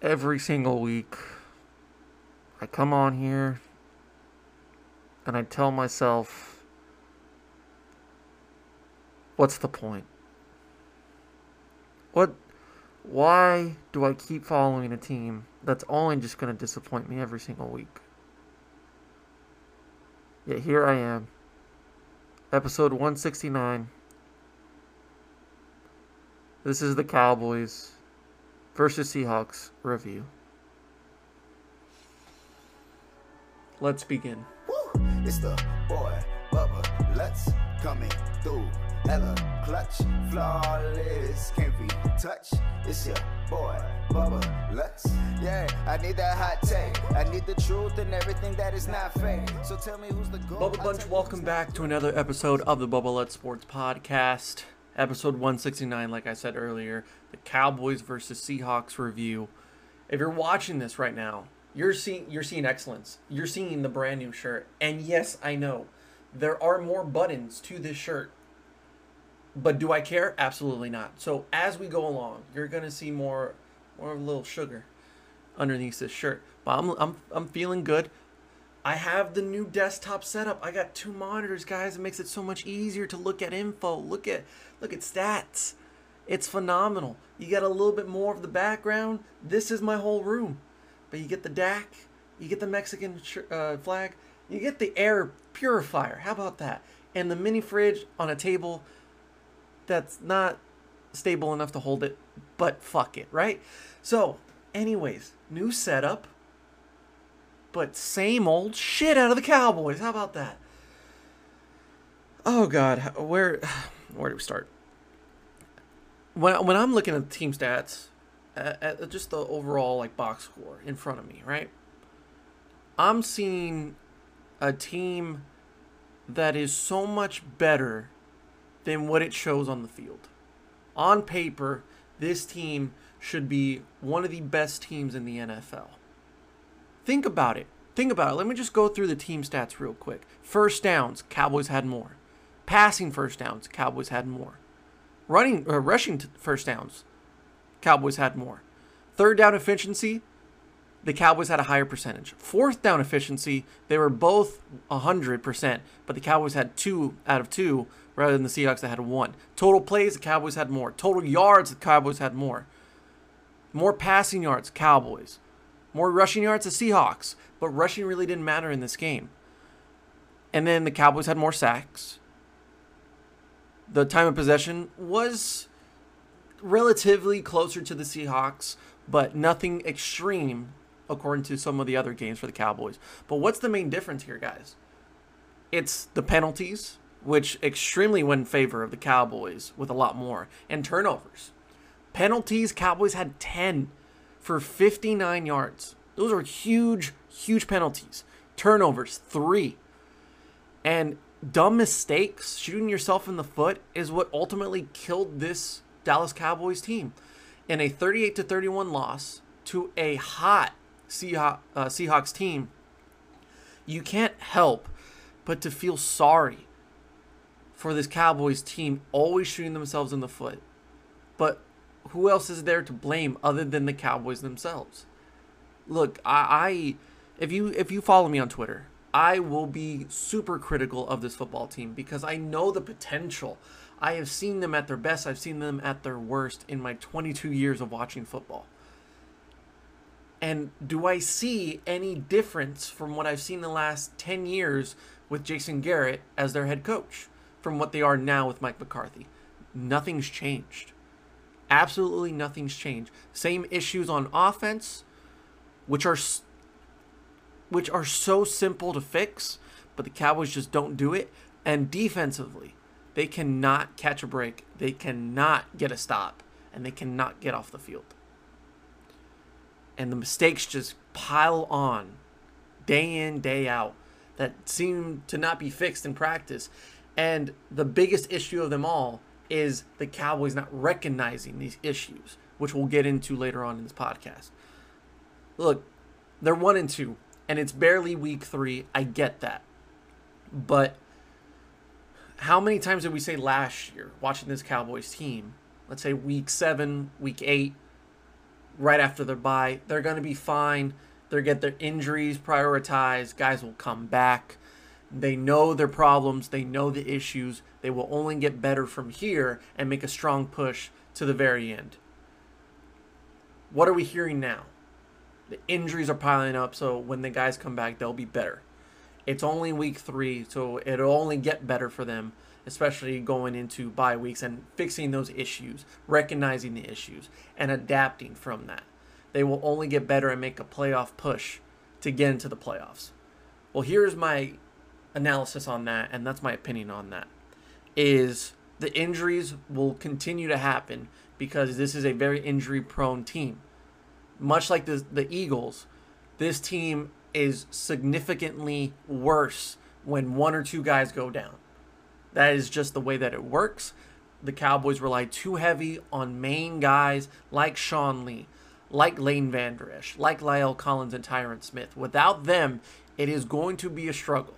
every single week, I come on here and I tell myself, what's the point? What why do I keep following a team that's only just going to disappoint me every single week? Yet here I am, episode 169. This is the Cowboys versus Seahawks review. Let's begin. Woo! It's the boy, Bubba Lutz coming through. Hella clutch, flawless, can't be touched. It's your boy, Bubba Lutz. Yeah, I need that hot take. I need the truth and everything that is not fake. So tell me who's the goal. Bubba Bunch, welcome back to another episode of the Bubba Lutz Sports Podcast. Episode 169, like I said earlier, the Cowboys versus Seahawks review. If you're watching this right now, you're seeing you're seeing excellence. You're seeing the brand new shirt. And yes, I know. There are more buttons to this shirt. But do I care? Absolutely not. So as we go along, you're gonna see more more of a little sugar underneath this shirt. But I'm I'm I'm feeling good. I have the new desktop setup. I got two monitors, guys. It makes it so much easier to look at info. Look at look at stats. It's phenomenal. You get a little bit more of the background. This is my whole room. But you get the DAC, you get the Mexican uh, flag, you get the air purifier. How about that? And the mini fridge on a table that's not stable enough to hold it, but fuck it, right? So, anyways, new setup but same old shit out of the Cowboys. How about that? Oh God, where where do we start? When when I'm looking at team stats, uh, at, at just the overall like box score in front of me, right? I'm seeing a team that is so much better than what it shows on the field. On paper, this team should be one of the best teams in the NFL. Think about it. Think about it. Let me just go through the team stats real quick. First downs, Cowboys had more. Passing first downs, Cowboys had more. Running, uh, rushing first downs, Cowboys had more. Third down efficiency, the Cowboys had a higher percentage. Fourth down efficiency, they were both 100%, but the Cowboys had two out of two rather than the Seahawks that had one. Total plays, the Cowboys had more. Total yards, the Cowboys had more. More passing yards, Cowboys. More rushing yards the Seahawks, but rushing really didn't matter in this game. And then the Cowboys had more sacks. The time of possession was relatively closer to the Seahawks, but nothing extreme according to some of the other games for the Cowboys. But what's the main difference here, guys? It's the penalties, which extremely went in favor of the Cowboys with a lot more, and turnovers. Penalties, Cowboys had 10 for 59 yards. Those are huge, huge penalties. Turnovers, three. And dumb mistakes, shooting yourself in the foot, is what ultimately killed this Dallas Cowboys team. In a 38 to 31 loss to a hot Seahawks, uh, Seahawks team, you can't help but to feel sorry for this Cowboys team always shooting themselves in the foot. But who else is there to blame other than the Cowboys themselves? Look, I, I if you if you follow me on Twitter, I will be super critical of this football team because I know the potential. I have seen them at their best, I've seen them at their worst in my 22 years of watching football. And do I see any difference from what I've seen the last 10 years with Jason Garrett as their head coach from what they are now with Mike McCarthy? Nothing's changed. Absolutely nothing's changed. Same issues on offense, which are which are so simple to fix, but the Cowboys just don't do it. And defensively, they cannot catch a break. They cannot get a stop, and they cannot get off the field. And the mistakes just pile on day in, day out that seem to not be fixed in practice. And the biggest issue of them all is the Cowboys not recognizing these issues, which we'll get into later on in this podcast. Look, they're one and two, and it's barely week three. I get that. But how many times did we say last year, watching this Cowboys team, let's say week seven, week eight, right after their bye. They're going to be fine. They'll get their injuries prioritized. Guys will come back. They know their problems. They know the issues. They will only get better from here and make a strong push to the very end. What are we hearing now? The injuries are piling up, so when the guys come back, they'll be better. It's only week three, so it'll only get better for them, especially going into bye weeks and fixing those issues, recognizing the issues, and adapting from that. They will only get better and make a playoff push to get into the playoffs. Well, here's my analysis on that, and that's my opinion on that. Is the injuries will continue to happen because this is a very injury prone team. Much like the, the Eagles, this team is significantly worse when one or two guys go down. That is just the way that it works. The Cowboys rely too heavy on main guys like Sean Lee, like Leighton Vander like La'el Collins and Tyron Smith. Without them, it is going to be a struggle.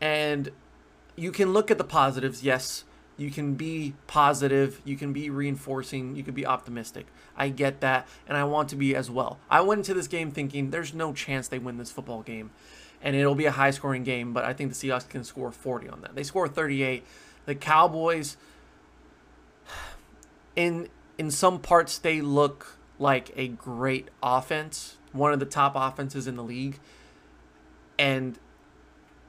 And you can look at the positives, yes. You can be positive, you can be reinforcing, you can be optimistic. I get that, and I want to be as well. I went into this game thinking there's no chance they win this football game, and it'll be a high scoring game, but I think the Seahawks can score 40 on that. They score 38. The Cowboys, in in some parts, they look like a great offense, one of the top offenses in the league, and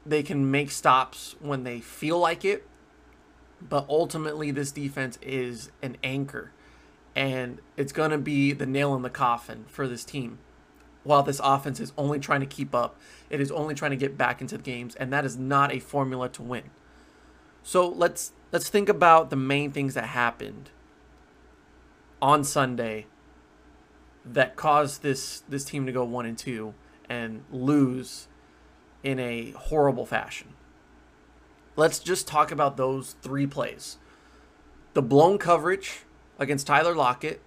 they can make stops when they feel like it. But ultimately, this defense is an anchor, and it's going to be the nail in the coffin for this team. While this offense is only trying to keep up, it is only trying to get back into the games, and that is not a formula to win. So let's let's think about the main things that happened on Sunday that caused this this team to go one and two and lose in a horrible fashion. Let's just talk about those three plays. The blown coverage against Tyler Lockett,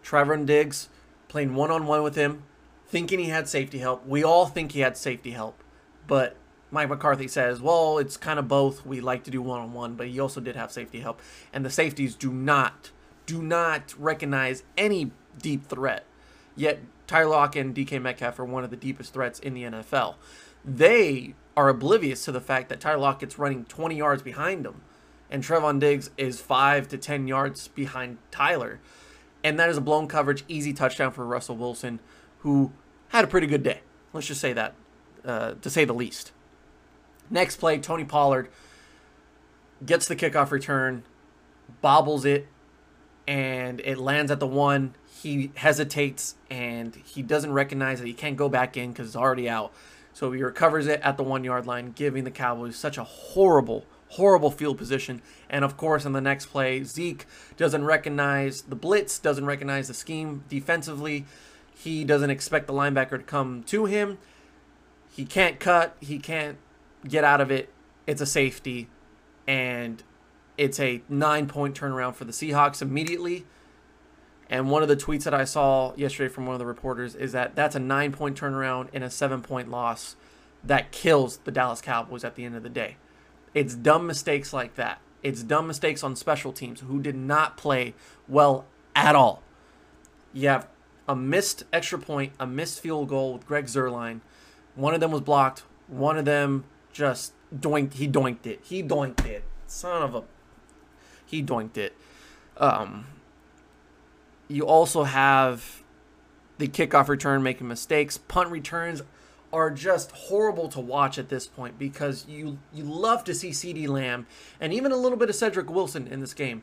Trevon Diggs playing one on one with him, thinking he had safety help. We all think he had safety help, but Mike McCarthy says, well, it's kind of both. We like to do one on one, but he also did have safety help. And the safeties do not do not recognize any deep threat. Yet Tyler Lockett and DK Metcalf are one of the deepest threats in the NFL. They are oblivious to the fact that Tyler Lockett's running 20 yards behind him, and Trevon Diggs is five to 10 yards behind Tyler. And that is a blown coverage, easy touchdown for Russell Wilson, who had a pretty good day. Let's just say that, uh, to say the least. Next play, Tony Pollard gets the kickoff return, bobbles it, and it lands at the one. He hesitates and he doesn't recognize that he can't go back in because it's already out. So he recovers it at the one yard line, giving the Cowboys such a horrible, horrible field position. And of course, in the next play, Zeke doesn't recognize the blitz, doesn't recognize the scheme defensively. He doesn't expect the linebacker to come to him. He can't cut, he can't get out of it. It's a safety. And it's a nine point turnaround for the Seahawks immediately. And one of the tweets that I saw yesterday from one of the reporters is that that's a nine point turnaround in a seven point loss that kills the Dallas Cowboys at the end of the day. It's dumb mistakes like that. It's dumb mistakes on special teams who did not play well at all. You have a missed extra point, a missed field goal with Greg Zuerlein. One of them was blocked. One of them just doinked. He doinked it. He doinked it. Son of a he doinked it. Um, you also have the kickoff return making mistakes. Punt returns are just horrible to watch at this point because you you love to see CeeDee Lamb and even a little bit of Cedric Wilson in this game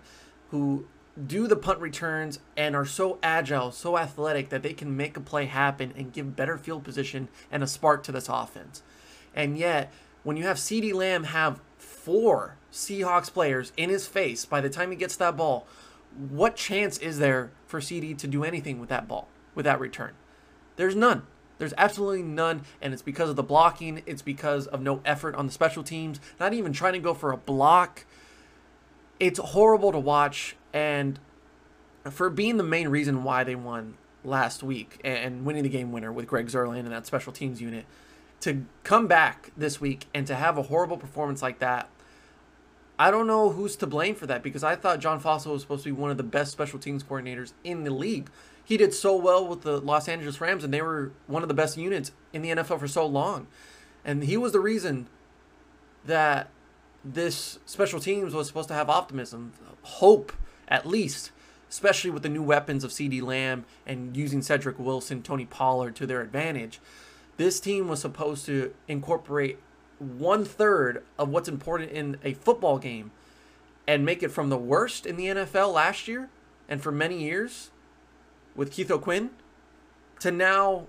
who do the punt returns and are so agile, so athletic that they can make a play happen and give better field position and a spark to this offense. And yet, when you have CeeDee Lamb have four Seahawks players in his face by the time he gets that ball, what chance is there for CeeDee to do anything with that ball, with that return? There's none. There's absolutely none, and it's because of the blocking. It's because of no effort on the special teams, not even trying to go for a block. It's horrible to watch, and for being the main reason why they won last week and winning the game winner with Greg Zuerlein and that special teams unit, to come back this week and to have a horrible performance like that I don't know who's to blame for that because I thought John Fassel was supposed to be one of the best special teams coordinators in the league. He did so well with the Los Angeles Rams, and they were one of the best units in the NFL for so long. And he was the reason that this special teams was supposed to have optimism, hope, at least, especially with the new weapons of CeeDee Lamb and using Cedric Wilson, Tony Pollard to their advantage. This team was supposed to incorporate one third of what's important in a football game and make it from the worst in the NFL last year and for many years with Keith O'Quinn to now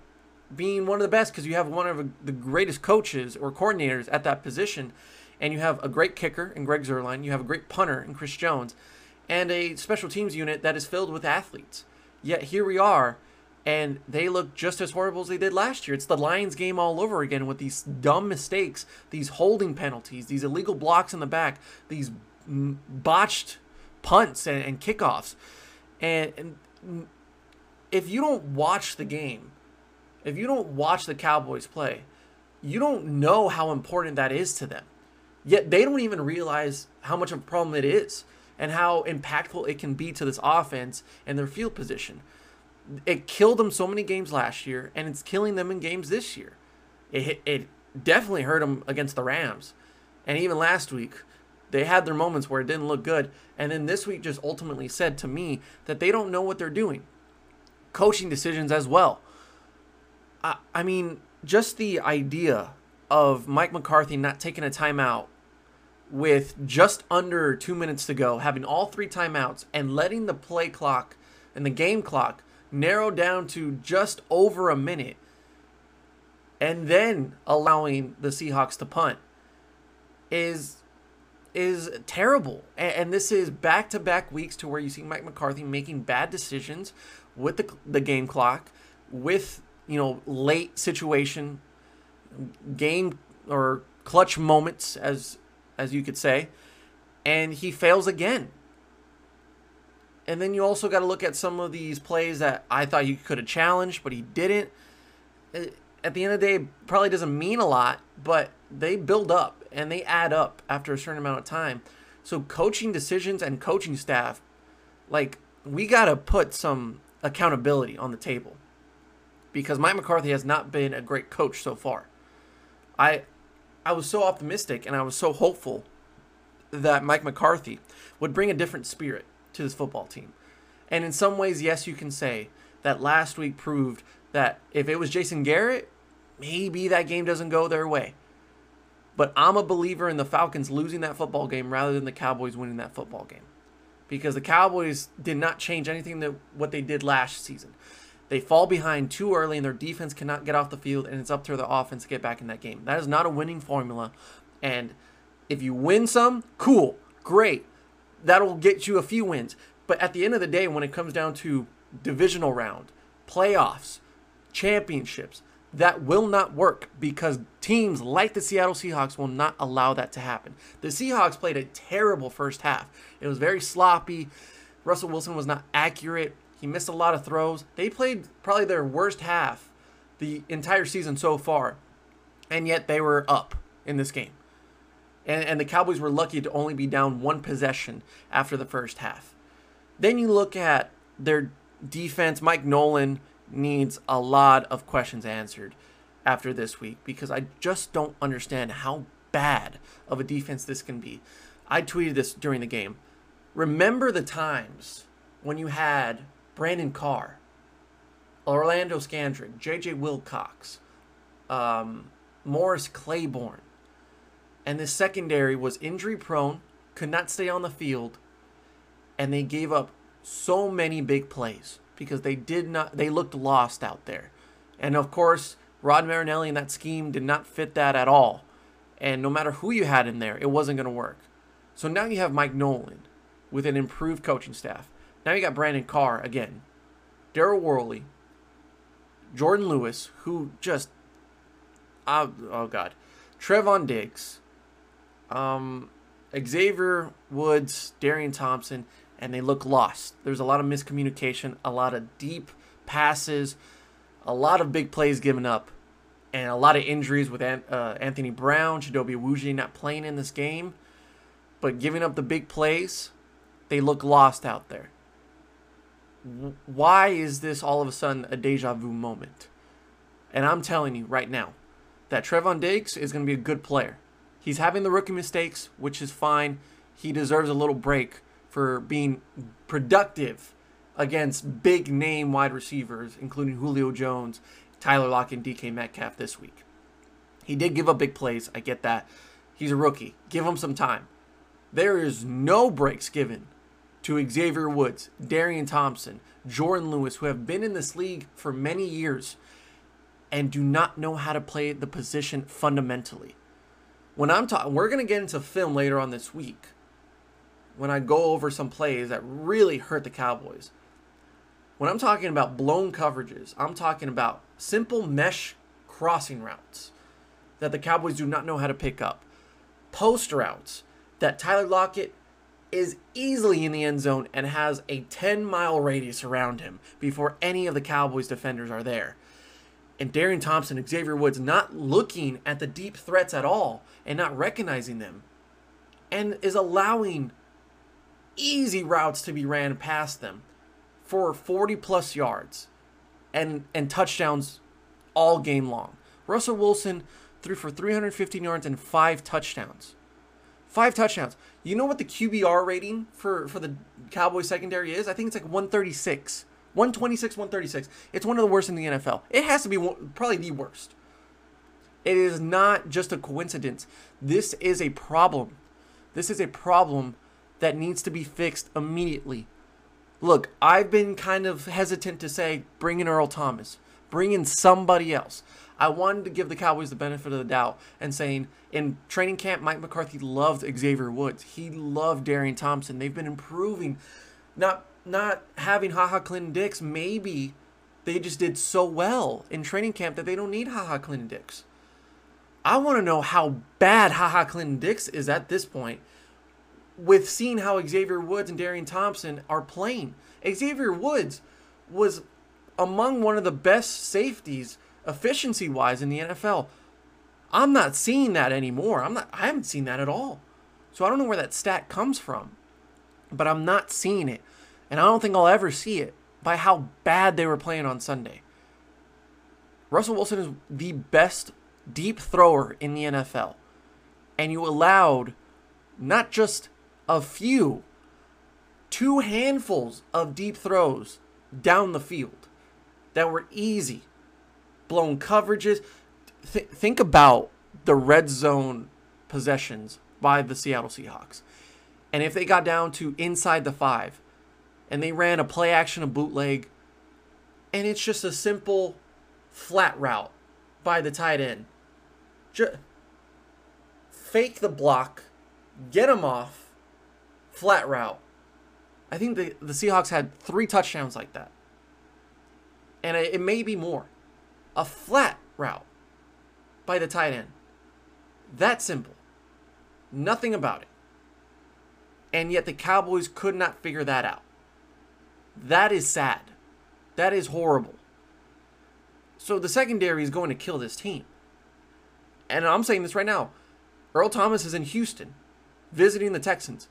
being one of the best because you have one of the greatest coaches or coordinators at that position and you have a great kicker in Greg Zuerlein, you have a great punter in Chris Jones, and a special teams unit that is filled with athletes. Yet here we are and they look just as horrible as they did last year. It's the Lions game all over again with these dumb mistakes, these holding penalties, these illegal blocks in the back, these botched punts and, and kickoffs. And, and if you don't watch the game, if you don't watch the Cowboys play, you don't know how important that is to them. Yet they don't even realize how much of a problem it is and how impactful it can be to this offense and their field position it killed them so many games last year, and it's killing them in games this year. It it definitely hurt them against the Rams, and even last week, they had their moments where it didn't look good, and then this week just ultimately said to me that they don't know what they're doing. Coaching decisions as well. I I mean, just the idea of Mike McCarthy not taking a timeout with just under two minutes to go, having all three timeouts, and letting the play clock and the game clock narrowed down to just over a minute and then allowing the Seahawks to punt is is terrible. And, and this is back to back weeks to where you see Mike McCarthy making bad decisions with the the game clock, with you know late situation, game or clutch moments as as you could say, and he fails again. And then you also got to look at some of these plays that I thought he could have challenged, but he didn't. Uh, at the end of the day, probably doesn't mean a lot, but they build up and they add up after a certain amount of time. So coaching decisions and coaching staff, like we got to put some accountability on the table because Mike McCarthy has not been a great coach so far. I I was so optimistic and I was so hopeful that Mike McCarthy would bring a different spirit to this football team. And in some ways, yes, you can say that last week proved that if it was Jason Garrett, maybe that game doesn't go their way. But I'm a believer in the Falcons losing that football game rather than the Cowboys winning that football game. Because the Cowboys did not change anything that what they did last season. They fall behind too early and their defense cannot get off the field and it's up to the offense to get back in that game. That is not a winning formula. And if you win some, cool, great that'll get you a few wins. But at the end of the day, when it comes down to divisional round, playoffs, championships, that will not work because teams like the Seattle Seahawks will not allow that to happen. The Seahawks played a terrible first half. It was very sloppy. Russell Wilson was not accurate. He missed a lot of throws. They played probably their worst half the entire season so far, and yet they were up in this game and, and the Cowboys were lucky to only be down one possession after the first half. Then you look at their defense. Mike Nolan needs a lot of questions answered after this week because I just don't understand how bad of a defense this can be. I tweeted this during the game. Remember the times when you had Brandon Carr, Orlando Scandrick, J.J. Wilcox, um, Morris Claiborne, and the secondary was injury prone, could not stay on the field, and they gave up so many big plays because they did not they looked lost out there. And of course, Rod Marinelli and that scheme did not fit that at all. And no matter who you had in there, it wasn't going to work. So now you have Mike Nolan with an improved coaching staff. Now you got Brandon Carr again, Daryl Worley, Jourdan Lewis, who just, oh, oh God, Trevon Diggs, um, Xavier Woods, Darian Thompson, and they look lost. There's a lot of miscommunication, a lot of deep passes, a lot of big plays given up, and a lot of injuries with uh, Anthony Brown, Chidobe Awuzie not playing in this game. but giving up the big plays, they look lost out there. Why is this all of a sudden a deja vu moment? And I'm telling you right now that Trevon Diggs is going to be a good player. He's having the rookie mistakes, which is fine. He deserves a little break for being productive against big name wide receivers, including Julio Jones, Tyler Lockett, and DK Metcalf this week. He did give up big plays. I get that. He's a rookie. Give him some time. There is no breaks given to Xavier Woods, Darian Thompson, Jourdan Lewis, who have been in this league for many years and do not know how to play the position fundamentally. When I'm talking, we're going to get into film later on this week when I go over some plays that really hurt the Cowboys. When I'm talking about blown coverages, I'm talking about simple mesh crossing routes that the Cowboys do not know how to pick up. Post routes that Tyler Lockett is easily in the end zone and has a 10 mile radius around him before any of the Cowboys defenders are there. And Darian Thompson, Xavier Woods not looking at the deep threats at all and not recognizing them and is allowing easy routes to be ran past them for 40 plus yards and and touchdowns all game long. Russell Wilson threw for 315 yards and five touchdowns. Five touchdowns. You know what the QBR rating for for the Cowboys secondary is? I think it's like 136. 126, 136. It's one of the worst in the NFL. It has to be probably the worst. It is not just a coincidence. This is a problem. This is a problem that needs to be fixed immediately. Look, I've been kind of hesitant to say bring in Earl Thomas, bring in somebody else. I wanted to give the Cowboys the benefit of the doubt and saying in training camp, Mike McCarthy loved Xavier Woods. He loved Darian Thompson. They've been improving. Not not having HaHa Clinton Dix, maybe they just did so well in training camp that they don't need HaHa Clinton Dix. I want to know how bad HaHa Clinton Dix is at this point with seeing how Xavier Woods and Darian Thompson are playing. Xavier Woods was among one of the best safeties efficiency wise in the NFL. I'm not seeing that anymore. I'm not I haven't seen that at all. So I don't know where that stat comes from. But I'm not seeing it. And I don't think I'll ever see it by how bad they were playing on Sunday. Russell Wilson is the best deep thrower in the NFL. And you allowed not just a few, two handfuls of deep throws down the field that were easy, blown coverages. Th- think about the red zone possessions by the Seattle Seahawks. And if they got down to inside the five and they ran a play action, a bootleg, and it's just a simple flat route by the tight end, just fake the block, get him off, flat route. I think the, the Seahawks had three touchdowns like that. And it, it may be more. A flat route by the tight end. That simple. Nothing about it. And yet the Cowboys could not figure that out. That is sad. That is horrible. So the secondary is going to kill this team. And I'm saying this right now. Earl Thomas is in Houston visiting the Texans.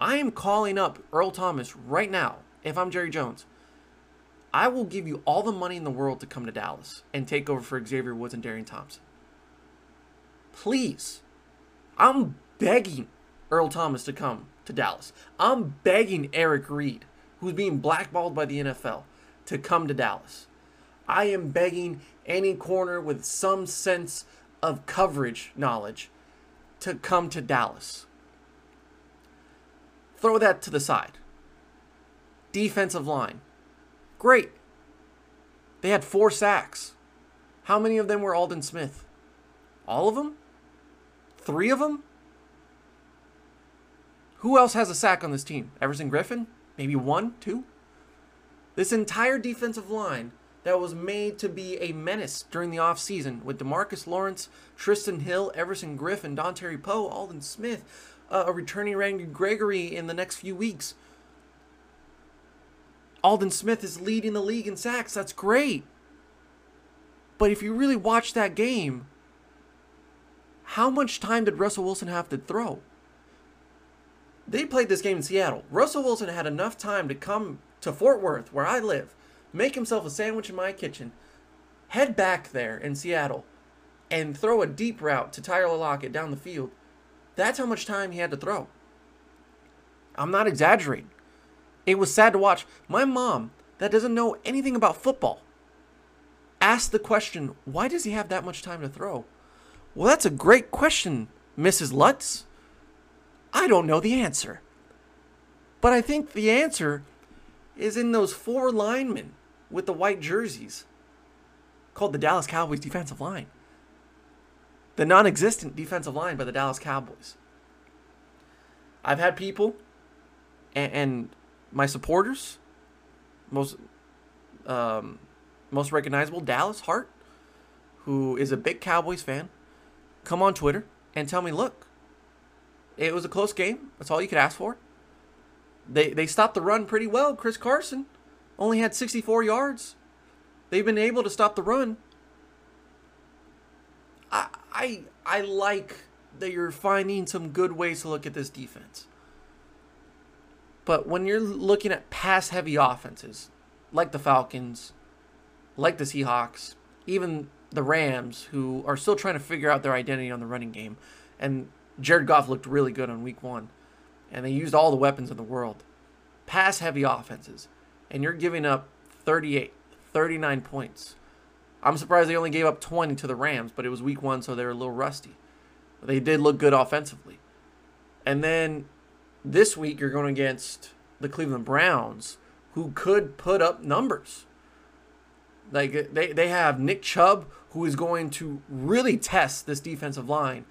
I am calling up Earl Thomas right now if I'm Jerry Jones. I will give you all the money in the world to come to Dallas and take over for Xavier Woods and Darian Thompson. Please. I'm begging Earl Thomas to come to Dallas. I'm begging Eric Reid, who's being blackballed by the NFL, to come to Dallas. I am begging any corner with some sense of coverage knowledge to come to Dallas. Throw that to the side. Defensive line. Great. They had four sacks. How many of them were Aldon Smith? All of them? Three of them? Who else has a sack on this team? Everson Griffen? Maybe one, two? This entire defensive line that was made to be a menace during the offseason with Demarcus Lawrence, Trysten Hill, Everson Griffen, Don Terry Poe, Aldon Smith, uh, a returning Randy Gregory in the next few weeks. Aldon Smith is leading the league in sacks. That's great. But if you really watch that game, how much time did Russell Wilson have to throw? They played this game in Seattle. Russell Wilson had enough time to come to Fort Worth, where I live, make himself a sandwich in my kitchen, head back there in Seattle, and throw a deep route to Tyler Lockett down the field. That's how much time he had to throw. I'm not exaggerating. It was sad to watch. My mom, that doesn't know anything about football, asked the question, why does he have that much time to throw? Well, that's a great question, Mrs. Lutz. I don't know the answer. But I think the answer is in those four linemen with the white jerseys called the Dallas Cowboys defensive line. The non existent defensive line by the Dallas Cowboys. I've had people and, and my supporters, most um, most recognizable, Dallas Hart, who is a big Cowboys fan, come on Twitter and tell me, look, it was a close game. That's all you could ask for. They they stopped the run pretty well. Chris Carson only had 64 yards. They've been able to stop the run. I I I like that you're finding some good ways to look at this defense. But when you're looking at pass heavy offenses, like the Falcons, like the Seahawks, even the Rams, who are still trying to figure out their identity on the running game, and Jared Goff looked really good on week one, and they used all the weapons in the world. Pass heavy offenses, and you're giving up 38, 39 points. I'm surprised they only gave up 20 to the Rams, but it was week one, so they were a little rusty. But they did look good offensively. And then this week, you're going against the Cleveland Browns, who could put up numbers. Like they, they have Nick Chubb, who is going to really test this defensive line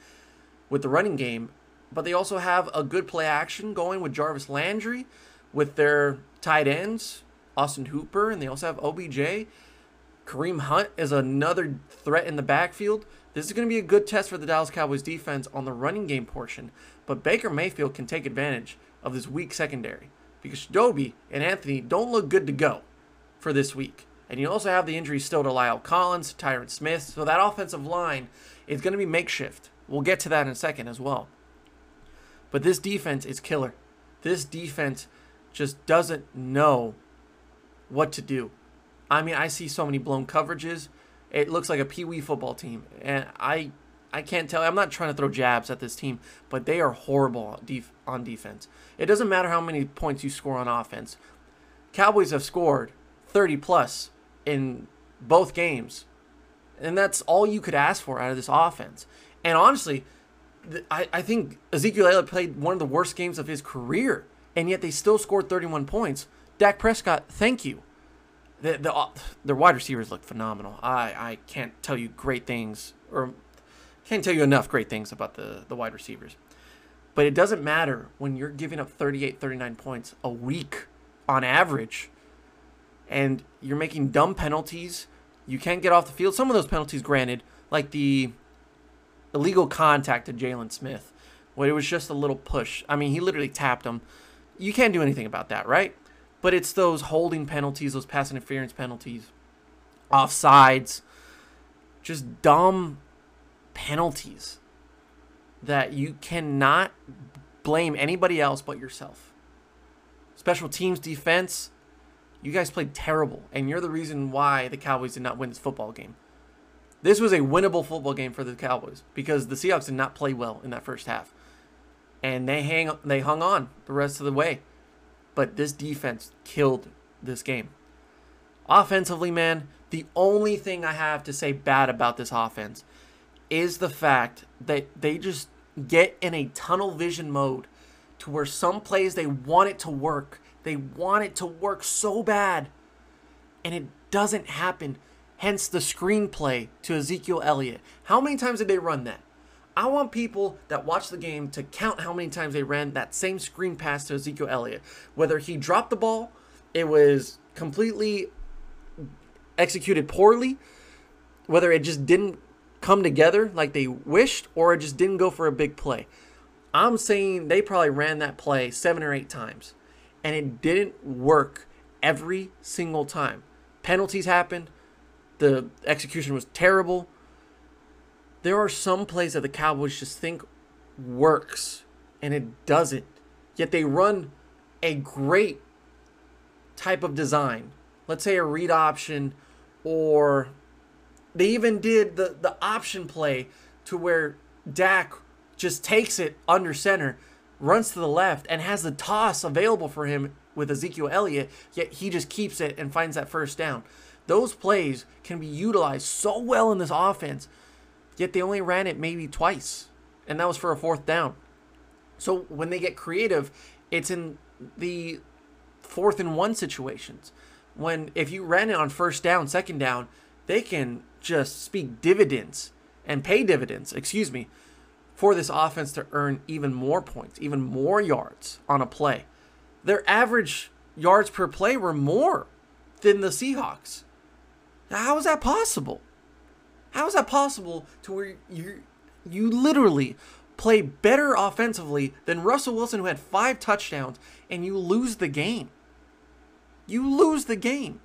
with the running game. But they also have a good play action going with Jarvis Landry, with their tight ends, Austin Hooper, and they also have OBJ. Kareem Hunt is another threat in the backfield. This is going to be a good test for the Dallas Cowboys defense on the running game portion. But Baker Mayfield can take advantage of this weak secondary because Dobie and Anthony don't look good to go for this week. And you also have the injuries still to La'el Collins, Tyron Smith. So that offensive line is going to be makeshift. We'll get to that in a second as well. But this defense is killer. This defense just doesn't know what to do. I mean, I see so many blown coverages. It looks like a pee wee football team. And I I can't tell. I'm not trying to throw jabs at this team, but they are horrible on defense. It doesn't matter how many points you score on offense. Cowboys have scored 30 plus in both games. And that's all you could ask for out of this offense. And honestly, I, I think Ezekiel Elliott played one of the worst games of his career, and yet they still scored 31 points. Dak Prescott, thank you. The, the, uh, their wide receivers look phenomenal. I, I can't tell you great things, or can't tell you enough great things about the, the wide receivers. But it doesn't matter when you're giving up 38, 39 points a week on average and you're making dumb penalties. You can't get off the field. Some of those penalties, granted, like the illegal contact to Jaylon Smith, where it was just a little push. I mean, he literally tapped him. You can't do anything about that, right? But it's those holding penalties, those pass interference penalties, offsides, just dumb penalties that you cannot blame anybody else but yourself. Special teams defense, you guys played terrible, and you're the reason why the Cowboys did not win this football game. This was a winnable football game for the Cowboys because the Seahawks did not play well in that first half. And they hang they hung on the rest of the way. But this defense killed this game. Offensively, man, the only thing I have to say bad about this offense is the fact that they just get in a tunnel vision mode to where some plays they want it to work. They want it to work so bad. And it doesn't happen. Hence the screenplay to Ezekiel Elliott. How many times did they run that? I want people that watch the game to count how many times they ran that same screen pass to Ezekiel Elliott. Whether he dropped the ball, it was completely executed poorly, whether it just didn't come together like they wished, or it just didn't go for a big play. I'm saying they probably ran that play seven or eight times, and it didn't work every single time. Penalties happened, the execution was terrible. There are some plays that the Cowboys just think works, and it doesn't. Yet they run a great type of design. Let's say a read option, or they even did the, the option play to where Dak just takes it under center, runs to the left, and has the toss available for him with Ezekiel Elliott, yet he just keeps it and finds that first down. Those plays can be utilized so well in this offense, yet they only ran it maybe twice, and that was for a fourth down. So when they get creative, it's in the fourth and one situations. When if you ran it on first down, second down, they can just speak dividends and pay dividends, excuse me, for this offense to earn even more points, even more yards on a play. Their average yards per play were more than the Seahawks. How is that possible? How is that possible to where you you literally play better offensively than Russell Wilson who had 5 touchdowns and you lose the game? You lose the game.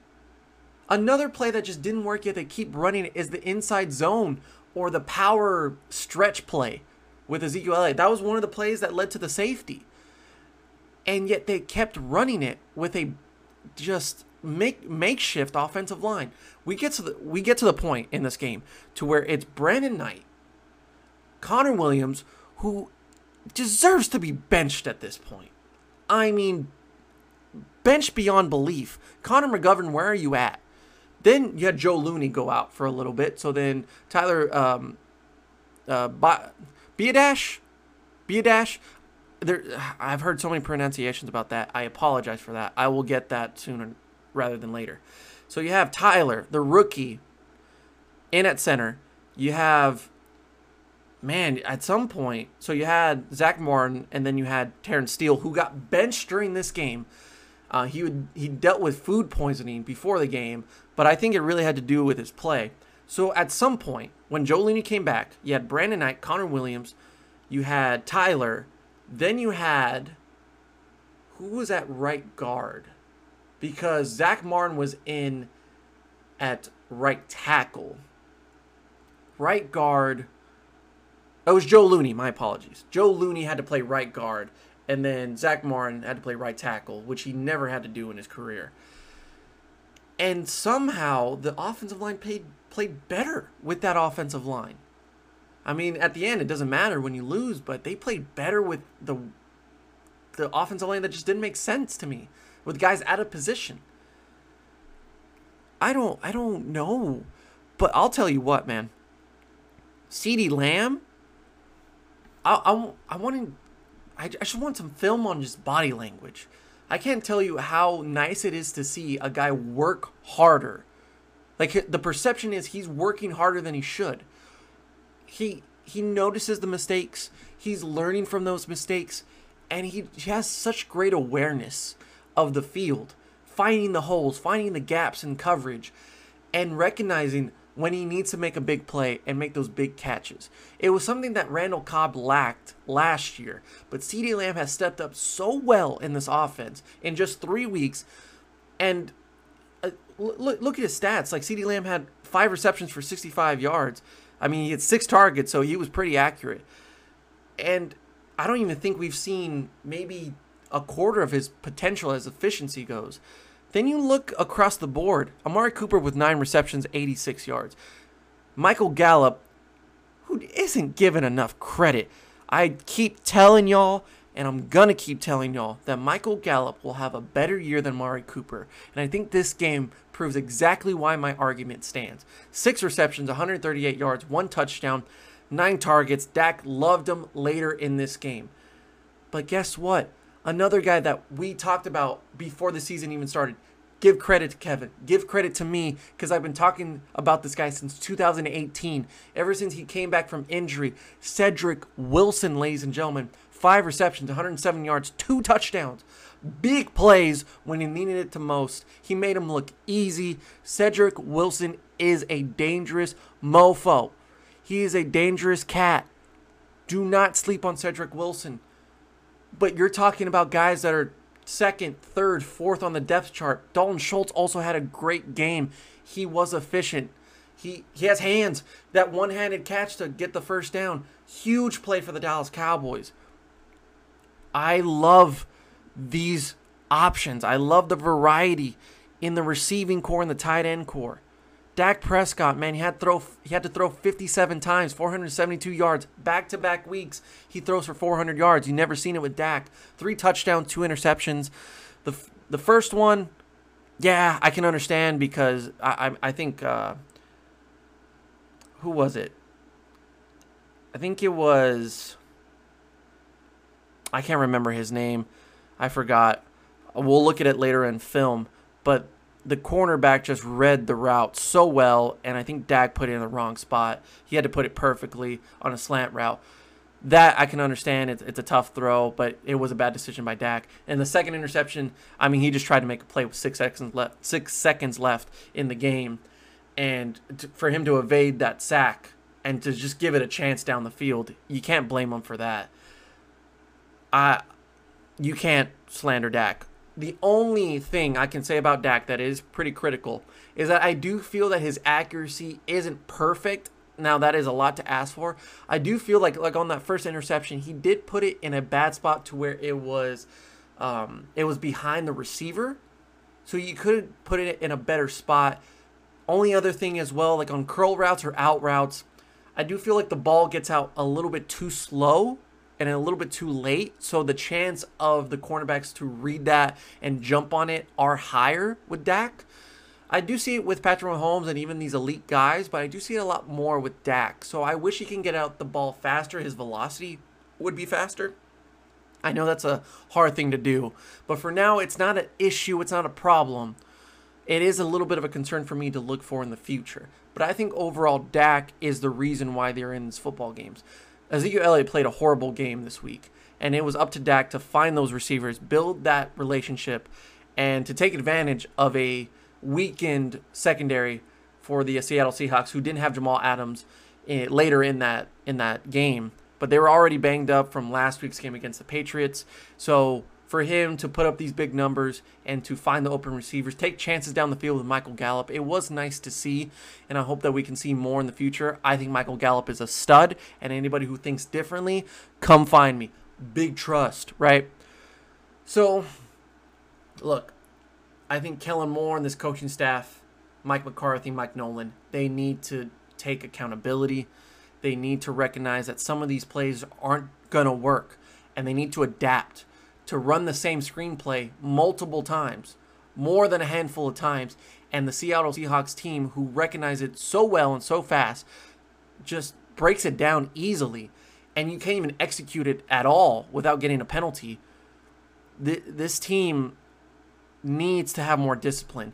Another play that just didn't work yet they keep running is the inside zone or the power stretch play with Ezekiel Elliott. That was one of the plays that led to the safety. And yet they kept running it with a just make makeshift offensive line. We get to the we get to the point in this game to where it's Brandon Knight, Connor Williams, who deserves to be benched at this point. I mean, benched beyond belief. Connor McGovern, where are you at? Then you had Joe Looney go out for a little bit. So then Tyler um, uh, Biadasz, Biadasz. There, I've heard so many pronunciations about that. I apologize for that. I will get that sooner rather than later. So you have Tyler, the rookie, in at center. You have, man, at some point, so you had Zack Martin, and then you had Terence Steele, who got benched during this game. Uh, he would he dealt with food poisoning before the game, but I think it really had to do with his play. So at some point, when Joe Looney came back, you had Brandon Knight, Connor Williams, you had Tyler, then you had who was at right guard? Because Zack Martin was in at right tackle. Right guard. It was Joe Looney, my apologies. Joe Looney had to play right guard, and then Zack Martin had to play right tackle, which he never had to do in his career. And somehow the offensive line played played better with that offensive line. I mean, at the end, it doesn't matter when you lose, but they played better with the the offensive line that just didn't make sense to me, with guys out of position. I don't I don't know, but I'll tell you what, man. CeeDee Lamb. I I, I want I, I just want some film on just body language. I can't tell you how nice it is to see a guy work harder. Like the perception is he's working harder than he should. He he notices the mistakes. He's learning from those mistakes, and he, he has such great awareness of the field, finding the holes, finding the gaps in coverage, and recognizing when he needs to make a big play and make those big catches. It was something that Randall Cobb lacked last year, but CeeDee Lamb has stepped up so well in this offense in just three weeks. And uh, look, look at his stats. Like CeeDee Lamb had five receptions for 65 yards. I mean, he had six targets, so he was pretty accurate. And I don't even think we've seen maybe a quarter of his potential as efficiency goes. Then you look across the board. Amari Cooper with nine receptions, 86 yards. Michael Gallup, who isn't given enough credit. I keep telling y'all, and I'm gonna keep telling y'all, that Michael Gallup will have a better year than Amari Cooper. And I think this game proves exactly why my argument stands. Six receptions, 138 yards, one touchdown, nine targets. Dak loved him later in this game. But guess what? Another guy that we talked about before the season even started. Give credit to Kevin. Give credit to me because I've been talking about this guy since 2018. Ever since he came back from injury. Cedric Wilson, ladies and gentlemen. Five receptions, 107 yards, two touchdowns. Big plays when he needed it to most. He made him look easy. Cedric Wilson is a dangerous mofo. He is a dangerous cat. Do not sleep on Cedric Wilson. But you're talking about guys that are second, third, fourth on the depth chart. Dalton Schultz also had a great game. He was efficient. He he has hands. That one-handed catch to get the first down. Huge play for the Dallas Cowboys. I love these options. I love the variety in the receiving core and the tight end core. Dak Prescott, man, he had throw he had to throw 57 times, 472 yards, back-to-back weeks. He throws for 400 yards. You never seen it with Dak. Three touchdowns, two interceptions. The the first one, yeah, I can understand because I I, I think uh, who was it? I think it was I can't remember his name. I forgot. We'll look at it later in film, but the cornerback just read the route so well, and I think Dak put it in the wrong spot. He had to put it perfectly on a slant route. That I can understand. It's, it's a tough throw, but it was a bad decision by Dak. And the second interception, I mean, he just tried to make a play with six seconds left. Six seconds left in the game, and to, for him to evade that sack and to just give it a chance down the field, you can't blame him for that. I, you can't slander Dak the only thing I can say about Dak that is pretty critical is that I do feel that his accuracy isn't perfect. Now that is a lot to ask for. I do feel like like on that first interception, he did put it in a bad spot to where it was um, it was behind the receiver. So you could put it in a better spot. Only other thing as well, like on curl routes or out routes, I do feel like the ball gets out a little bit too slow and a little bit too late. So the chance of the cornerbacks to read that and jump on it are higher with Dak. I do see it with Patrick Mahomes and even these elite guys, but I do see it a lot more with Dak. So I wish he can get out the ball faster. His velocity would be faster. I know that's a hard thing to do, but for now, it's not an issue. It's not a problem. It is a little bit of a concern for me to look for in the future. But I think overall, Dak is the reason why they're in these football games. Ezekiel Elliott played a horrible game this week, and it was up to Dak to find those receivers, build that relationship, and to take advantage of a weakened secondary for the Seattle Seahawks, who didn't have Jamal Adams eh, later in that in that game, but they were already banged up from last week's game against the Patriots. So for him to put up these big numbers and to find the open receivers, take chances down the field with Michael Gallup. It was nice to see, and I hope that we can see more in the future. I think Michael Gallup is a stud, and anybody who thinks differently, come find me. Big trust, right? So, look, I think Kellen Moore and this coaching staff, Mike McCarthy, Mike Nolan, they need to take accountability. They need to recognize that some of these plays aren't going to work, and they need to adapt to run the same screenplay multiple times, more than a handful of times, and the Seattle Seahawks team, who recognize it so well and so fast, just breaks it down easily, and you can't even execute it at all without getting a penalty. This team needs to have more discipline,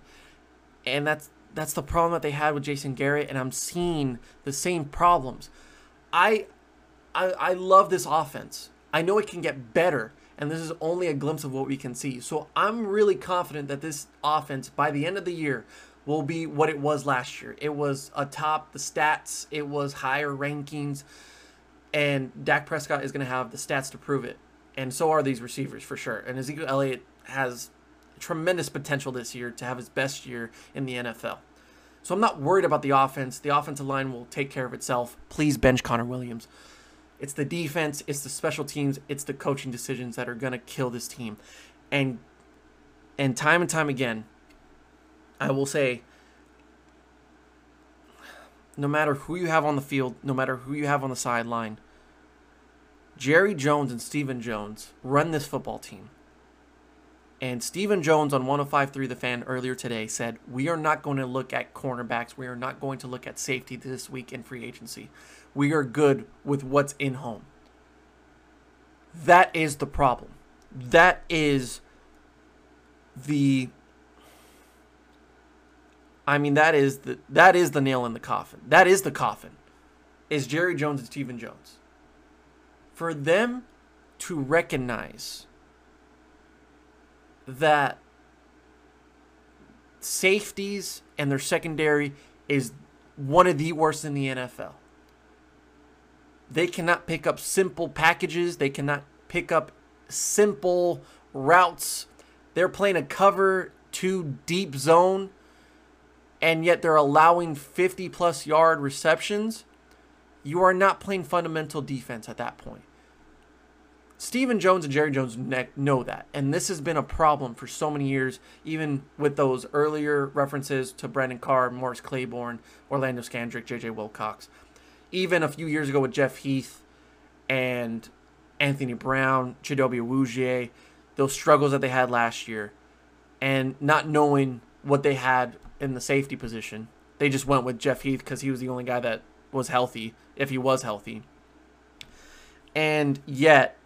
and that's that's the problem that they had with Jason Garrett, and I'm seeing the same problems. I I, I love this offense. I know it can get better and this is only a glimpse of what we can see. So I'm really confident that this offense, by the end of the year, will be what it was last year. It was atop the stats, it was higher rankings, and Dak Prescott is going to have the stats to prove it. And so are these receivers for sure. And Ezekiel Elliott has tremendous potential this year to have his best year in the NFL. So I'm not worried about the offense. The offensive line will take care of itself. Please bench Connor Williams. It's the defense, it's the special teams, it's the coaching decisions that are going to kill this team. And and time and time again, I will say no matter who you have on the field, no matter who you have on the sideline, Jerry Jones and Stephen Jones run this football team. And Stephen Jones on 105.3 The Fan earlier today said, We are not going to look at cornerbacks. We are not going to look at safety this week in free agency we are good with what's in home. That is the problem. That is the I mean that is the that is the nail in the coffin. That is the coffin. Is Jerry Jones and Stephen Jones. For them to recognize that safeties and their secondary is one of the worst in the NFL. They cannot pick up simple packages. They cannot pick up simple routes. They're playing a cover two deep zone, and yet they're allowing 50 plus yard receptions. You are not playing fundamental defense at that point. Stephen Jones and Jerry Jones know that. And this has been a problem for so many years, even with those earlier references to Brandon Carr, Morris Claiborne, Orlando Scandrick, JJ Wilcox. Even a few years ago with Jeff Heath and Anthony Brown, Chidobe Awuzie, those struggles that they had last year, and not knowing what they had in the safety position. They just went with Jeff Heath because he was the only guy that was healthy, if he was healthy. And yet,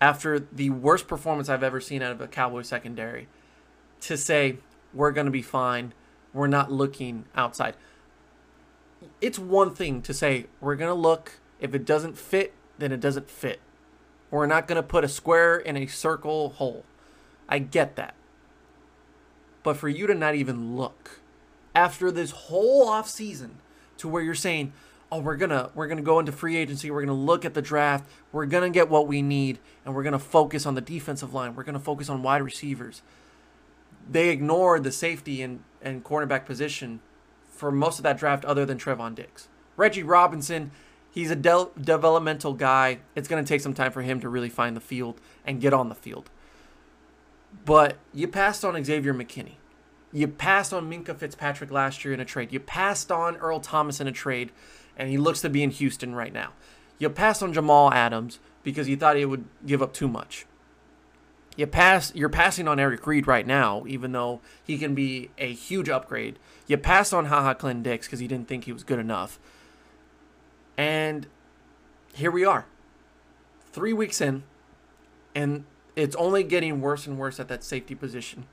after the worst performance I've ever seen out of a Cowboy secondary, to say we're going to be fine, we're not looking outside. It's one thing to say we're going to look. If it doesn't fit, then it doesn't fit. We're not going to put a square in a circle hole. I get that. But for you to not even look after this whole off season to where you're saying, "Oh, we're going to we're going to go into free agency, we're going to look at the draft, we're going to get what we need and we're going to focus on the defensive line. We're going to focus on wide receivers." They ignored the safety and and cornerback position for most of that draft other than Trevon Diggs. Reggie Robinson, he's a de- developmental guy. It's going to take some time for him to really find the field and get on the field. But you passed on Xavier McKinney. You passed on Minkah Fitzpatrick last year in a trade. You passed on Earl Thomas in a trade, and he looks to be in Houston right now. You passed on Jamal Adams because you thought he would give up too much. You pass, you're passing on Eric Reid right now, even though he can be a huge upgrade. You passed on Ha Ha Clinton-Dix because you didn't think he was good enough. And here we are, three weeks in, and it's only getting worse and worse at that safety position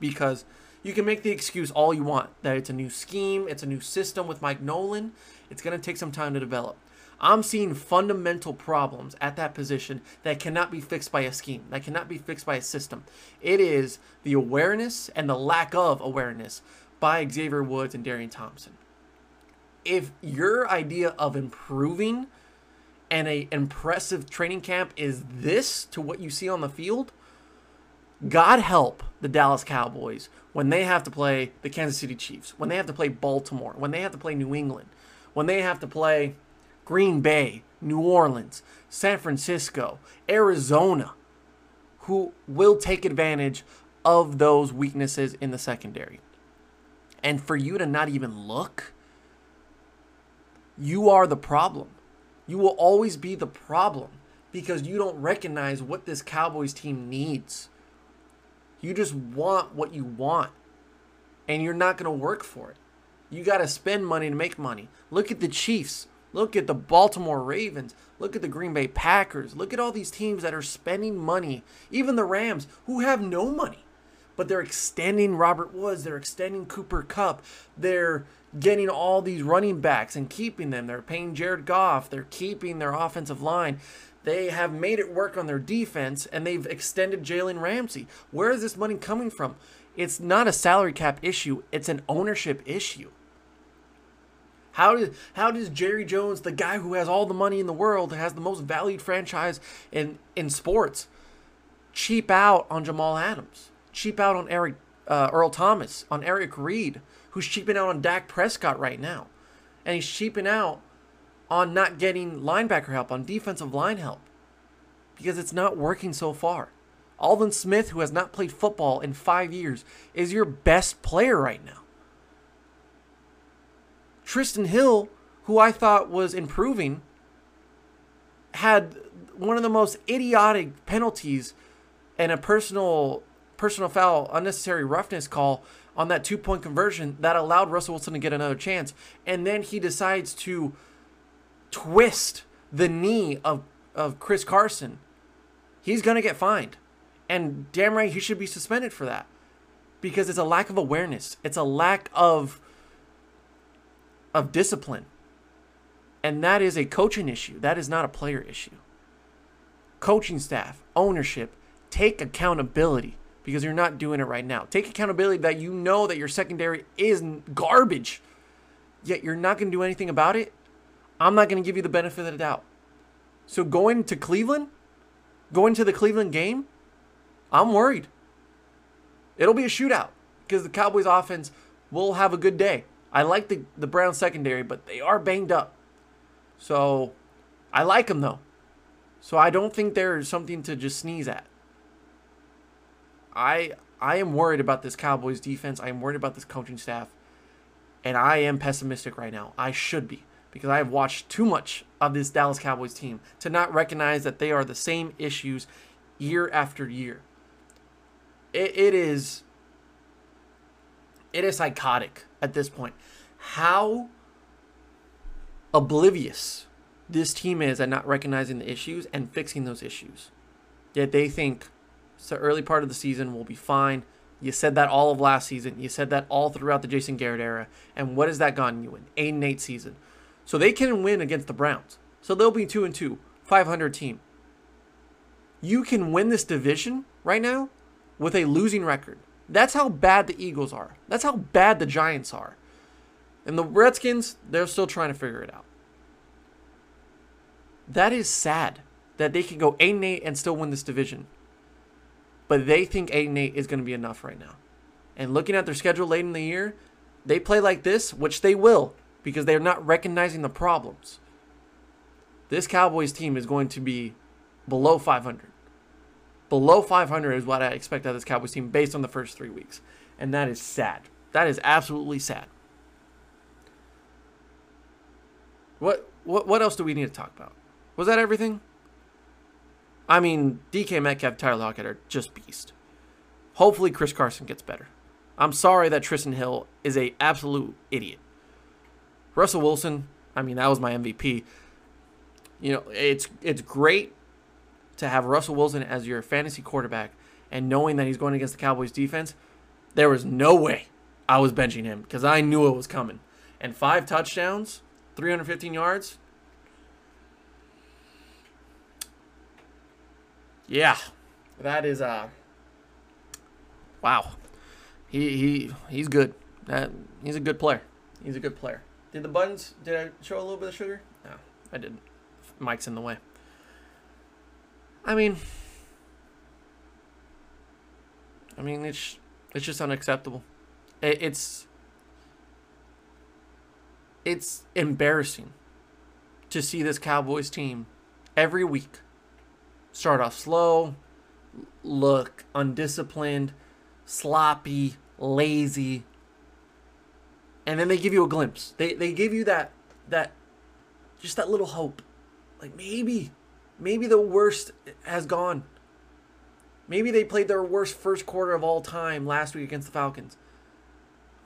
because you can make the excuse all you want that it's a new scheme, it's a new system with Mike Nolan. It's going to take some time to develop. I'm seeing fundamental problems at that position that cannot be fixed by a scheme, that cannot be fixed by a system. It is the awareness and the lack of awareness by Xavier Woods and Darian Thompson. If your idea of improving and a impressive training camp is this to what you see on the field, God help the Dallas Cowboys when they have to play the Kansas City Chiefs, when they have to play Baltimore, when they have to play New England, when they have to play Green Bay, New Orleans, San Francisco, Arizona, who will take advantage of those weaknesses in the secondary. And for you to not even look, you are the problem. You will always be the problem because you don't recognize what this Cowboys team needs. You just want what you want, and you're not going to work for it. You got to spend money to make money. Look at the Chiefs. Look at the Baltimore Ravens. Look at the Green Bay Packers. Look at all these teams that are spending money. Even the Rams, who have no money, but they're extending Robert Woods. They're extending Cooper Kupp, They're getting all these running backs and keeping them. They're paying Jared Goff. They're keeping their offensive line. They have made it work on their defense and they've extended Jalen Ramsey. Where is this money coming from? It's not a salary cap issue, it's an ownership issue. How does how does Jerry Jones, the guy who has all the money in the world, has the most valued franchise in in sports, cheap out on Jamal Adams, cheap out on Eric uh, Earl Thomas, on Eric Reid, who's cheaping out on Dak Prescott right now. And he's cheaping out on not getting linebacker help, on defensive line help. Because it's not working so far. Aldon Smith, who has not played football in five years, is your best player right now. Trysten Hill, who I thought was improving, had one of the most idiotic penalties and a personal personal foul, unnecessary roughness call on that two point conversion that allowed Russell Wilson to get another chance. And then he decides to twist the knee of, of Chris Carson. He's going to get fined. And damn right, he should be suspended for that. Because it's a lack of awareness, it's a lack of, of discipline. And that is a coaching issue. That is not a player issue. Coaching staff, ownership, take accountability because you're not doing it right now. Take accountability that you know that your secondary is garbage, yet you're not going to do anything about it. I'm not going to give you the benefit of the doubt. So going to Cleveland, going to the Cleveland game, I'm worried. It'll be a shootout because the Cowboys offense will have a good day. I like the, the Browns secondary, but they are banged up. So I like them though. So I don't think there's something to just sneeze at. I I am worried about this Cowboys defense. I am worried about this coaching staff. And I am pessimistic right now. I should be because I have watched too much of this Dallas Cowboys team to not recognize that they are the same issues year after year. It, it is it is psychotic at this point. How oblivious this team is at not recognizing the issues and fixing those issues. Yet they think the early part of the season, we'll be fine. You said that all of last season. You said that all throughout the Jason Garrett era. And what has that gotten you in? Eight and eight season. So they can win against the Browns. So they'll be two and two, 500 team. You can win this division right now with a losing record. That's how bad the Eagles are. That's how bad the Giants are. And the Redskins, they're still trying to figure it out. That is sad that they can go 8 and 8 and still win this division. But they think 8 and 8 is going to be enough right now. And looking at their schedule late in the year, they play like this, which they will because they're not recognizing the problems. This Cowboys team is going to be below 500. Below 500 is what I expect out of this Cowboys team based on the first three weeks. And that is sad. That is absolutely sad. What what what else do we need to talk about? Was that everything? I mean, DK Metcalf, Tyler Lockett are just beast. Hopefully, Chris Carson gets better. I'm sorry that Trysten Hill is a absolute idiot. Russell Wilson, I mean, that was my MVP. You know, it's it's great to have Russell Wilson as your fantasy quarterback and knowing that he's going against the Cowboys defense, there was no way I was benching him because I knew it was coming. And five touchdowns, 315 yards. Yeah, that is uh wow. He he he's good. That he's a good player. He's a good player. Did the buttons did I show a little bit of sugar? No, I didn't. Mike's in the way. I mean, I mean it's it's just unacceptable. It, it's it's embarrassing to see this Cowboys team every week start off slow, look undisciplined, sloppy, lazy, and then they give you a glimpse. They they give you that that just that little hope. Like maybe maybe the worst has gone. Maybe they played their worst first quarter of all time last week against the Falcons.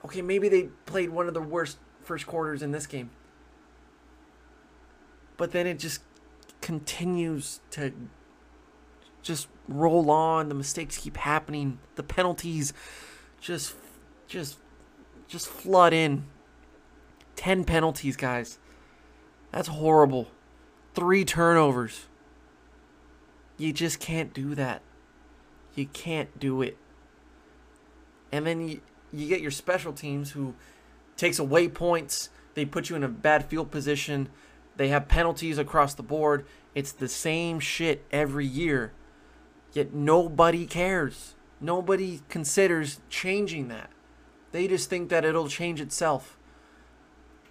Okay, maybe they played one of the worst first quarters in this game. But then it just continues to just roll on. The mistakes keep happening. The penalties just just just flood in. 10 penalties, guys. That's horrible. 3 turnovers. You just can't do that. You can't do it. And then you, you get your special teams who takes away points. They put you in a bad field position. They have penalties across the board. It's the same shit every year. Yet nobody cares. Nobody considers changing that. They just think that it'll change itself.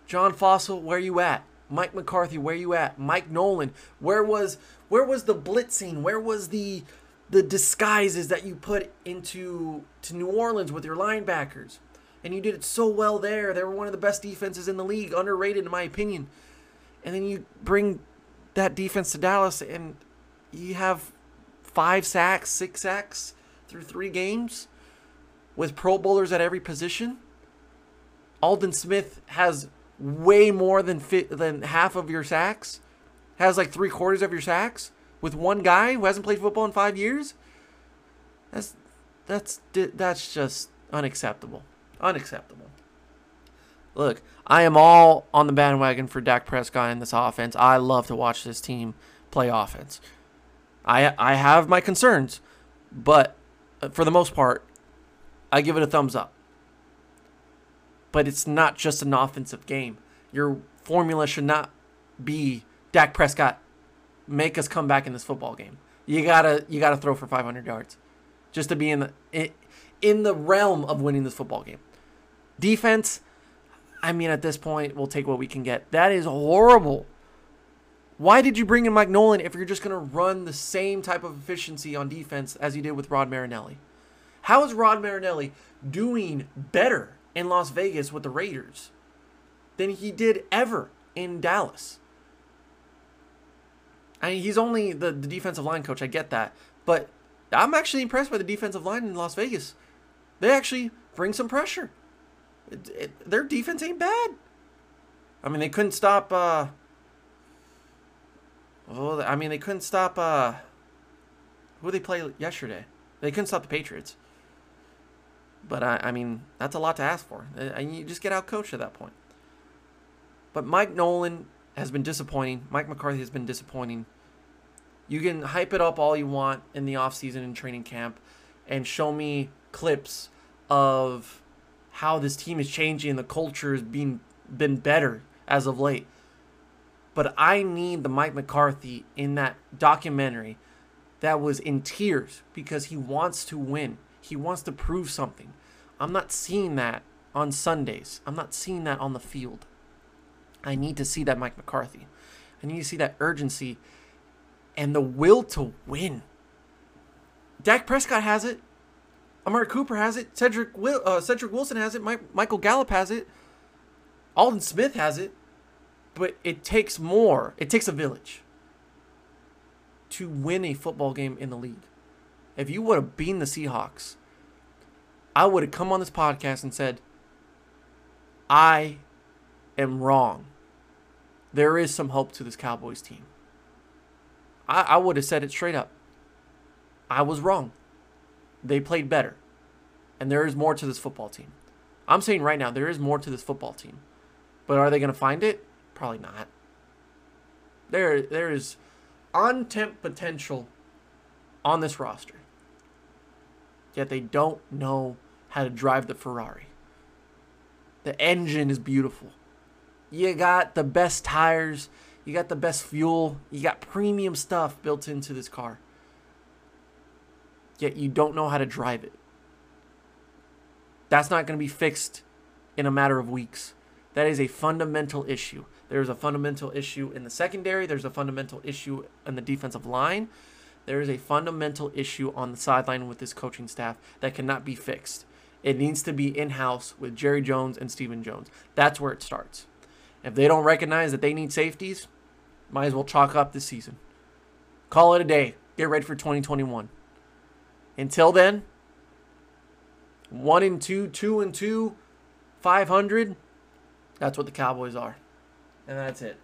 John Fassel, where you at? Mike McCarthy, where you at? Mike Nolan, where was where was the blitzing? Where was the the disguises that you put into to New Orleans with your linebackers? And you did it so well there. They were one of the best defenses in the league, underrated in my opinion. And then you bring that defense to Dallas and you have five sacks, six sacks through three games with Pro Bowlers at every position. Aldon Smith has way more than fit, than half of your sacks, has like three quarters of your sacks with one guy who hasn't played football in five years. That's that's that's just unacceptable. Unacceptable. Look, I am all on the bandwagon for Dak Prescott in this offense. I love to watch this team play offense. I I have my concerns, but uh, for the most part, I give it a thumbs up but it's not just an offensive game. Your formula should not be Dak Prescott make us come back in this football game. You gotta you gotta throw for 500 yards, just to be in the in the realm of winning this football game. Defense, I mean, at this point, we'll take what we can get. That is horrible. Why did you bring in Mike Nolan if you're just going to run the same type of efficiency on defense as you did with Rod Marinelli? How is Rod Marinelli doing better in Las Vegas with the Raiders than he did ever in Dallas? I mean, he's only the, the defensive line coach. I get that. But I'm actually impressed by the defensive line in Las Vegas. They actually bring some pressure. It, it, their defense ain't bad. I mean, they couldn't stop. Uh, well, I mean, they couldn't stop. Uh, who did they play yesterday? They couldn't stop the Patriots. But I, I mean, that's a lot to ask for. And you just get out coached at that point. But Mike Nolan has been disappointing. Mike McCarthy has been disappointing. You can hype it up all you want in the offseason and training camp and show me clips of how this team is changing the culture has been been better as of late. But I need the Mike McCarthy in that documentary that was in tears because he wants to win. He wants to prove something. I'm not seeing that on Sundays. I'm not seeing that on the field. I need to see that Mike McCarthy. I need to see that urgency and the will to win. Dak Prescott has it. Amari Cooper has it. Cedric Will, uh, Cedric Wilson has it. Mike, Michael Gallup has it. Aldon Smith has it. But it takes more. It takes a village to win a football game in the league. If you would have been the Seahawks, I would have come on this podcast and said, I am wrong. There is some hope to this Cowboys team. I, I would have said it straight up. I was wrong. They played better. And there is more to this football team. I'm saying right now, there is more to this football team. But are they going to find it? Probably not. There, there is untapped potential on this roster. Yet they don't know how to drive the Ferrari. The engine is beautiful. You got the best tires, you got the best fuel, you got premium stuff built into this car. Yet you don't know how to drive it. That's not going to be fixed in a matter of weeks. That is a fundamental issue. There's a fundamental issue in the secondary, there's a fundamental issue in the defensive line. There is a fundamental issue on the sideline with this coaching staff that cannot be fixed. It needs to be in house with Jerry Jones and Stephen Jones. That's where it starts. If they don't recognize that they need safeties, might as well chalk up this season. Call it a day. Get ready for 2021. Until then, one and two, two and two, 500. That's what the Cowboys are. And that's it.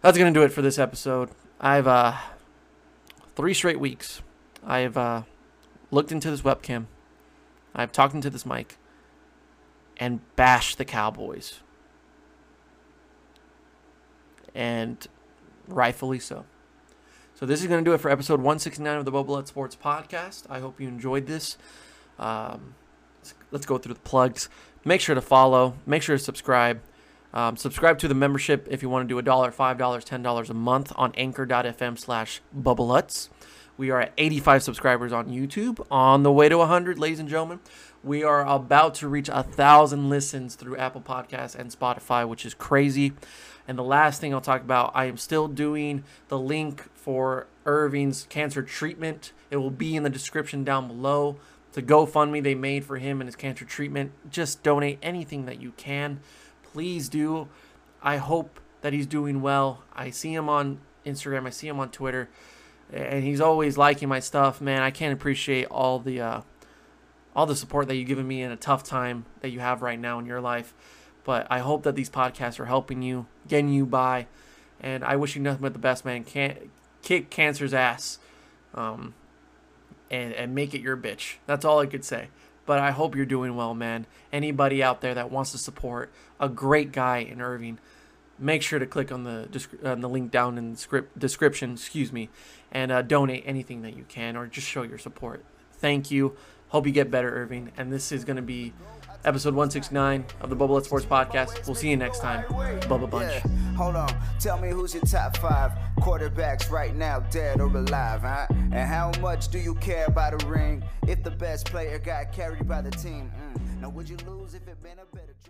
That's going to do it for this episode. I've uh, three straight weeks. I've uh, looked into this webcam. I've talked into this mic and bashed the Cowboys. And rightfully so. So this is going to do it for episode 169 of the Bubba Sports Podcast. I hope you enjoyed this. Um, let's, go through the plugs. Make sure to follow. Make sure to subscribe. Um, subscribe to the membership if you want to do a dollar, five dollars, ten dollars a month on Anchor.fm slash Bubbalutz. We are at 85 subscribers on YouTube, on the way to 100, ladies and gentlemen. We are about to reach a thousand listens through Apple Podcasts and Spotify, which is crazy. And the last thing I'll talk about, I am still doing the link for Irvin's cancer treatment. It will be in the description down below. The GoFundMe they made for him and his cancer treatment. Just donate anything that you can. Please do. I hope that he's doing well. I see him on Instagram. I see him on Twitter and he's always liking my stuff. Man, I can't appreciate all the uh, all the support that you've given me in a tough time that you have right now in your life. But I hope that these podcasts are helping you, getting you by, and I wish you nothing but the best, man. Can't kick cancer's ass, um, and and make it your bitch. That's all I could say. But I hope you're doing well, man. Anybody out there that wants to support a great guy in Irvin make sure to click on the on the link down in the script description, excuse me, and uh, donate anything that you can or just show your support. Thank you. Hope you get better, Irvin. And this is going to be episode 169 of the Bubba Sports Podcast. We'll see you next time. Bubba Bunch. Hold on. Tell me who's your top five quarterbacks right now, dead or alive, huh? And how much do you care about a ring if the best player got carried by the team? Mm. Now, would you lose if it been a better draft?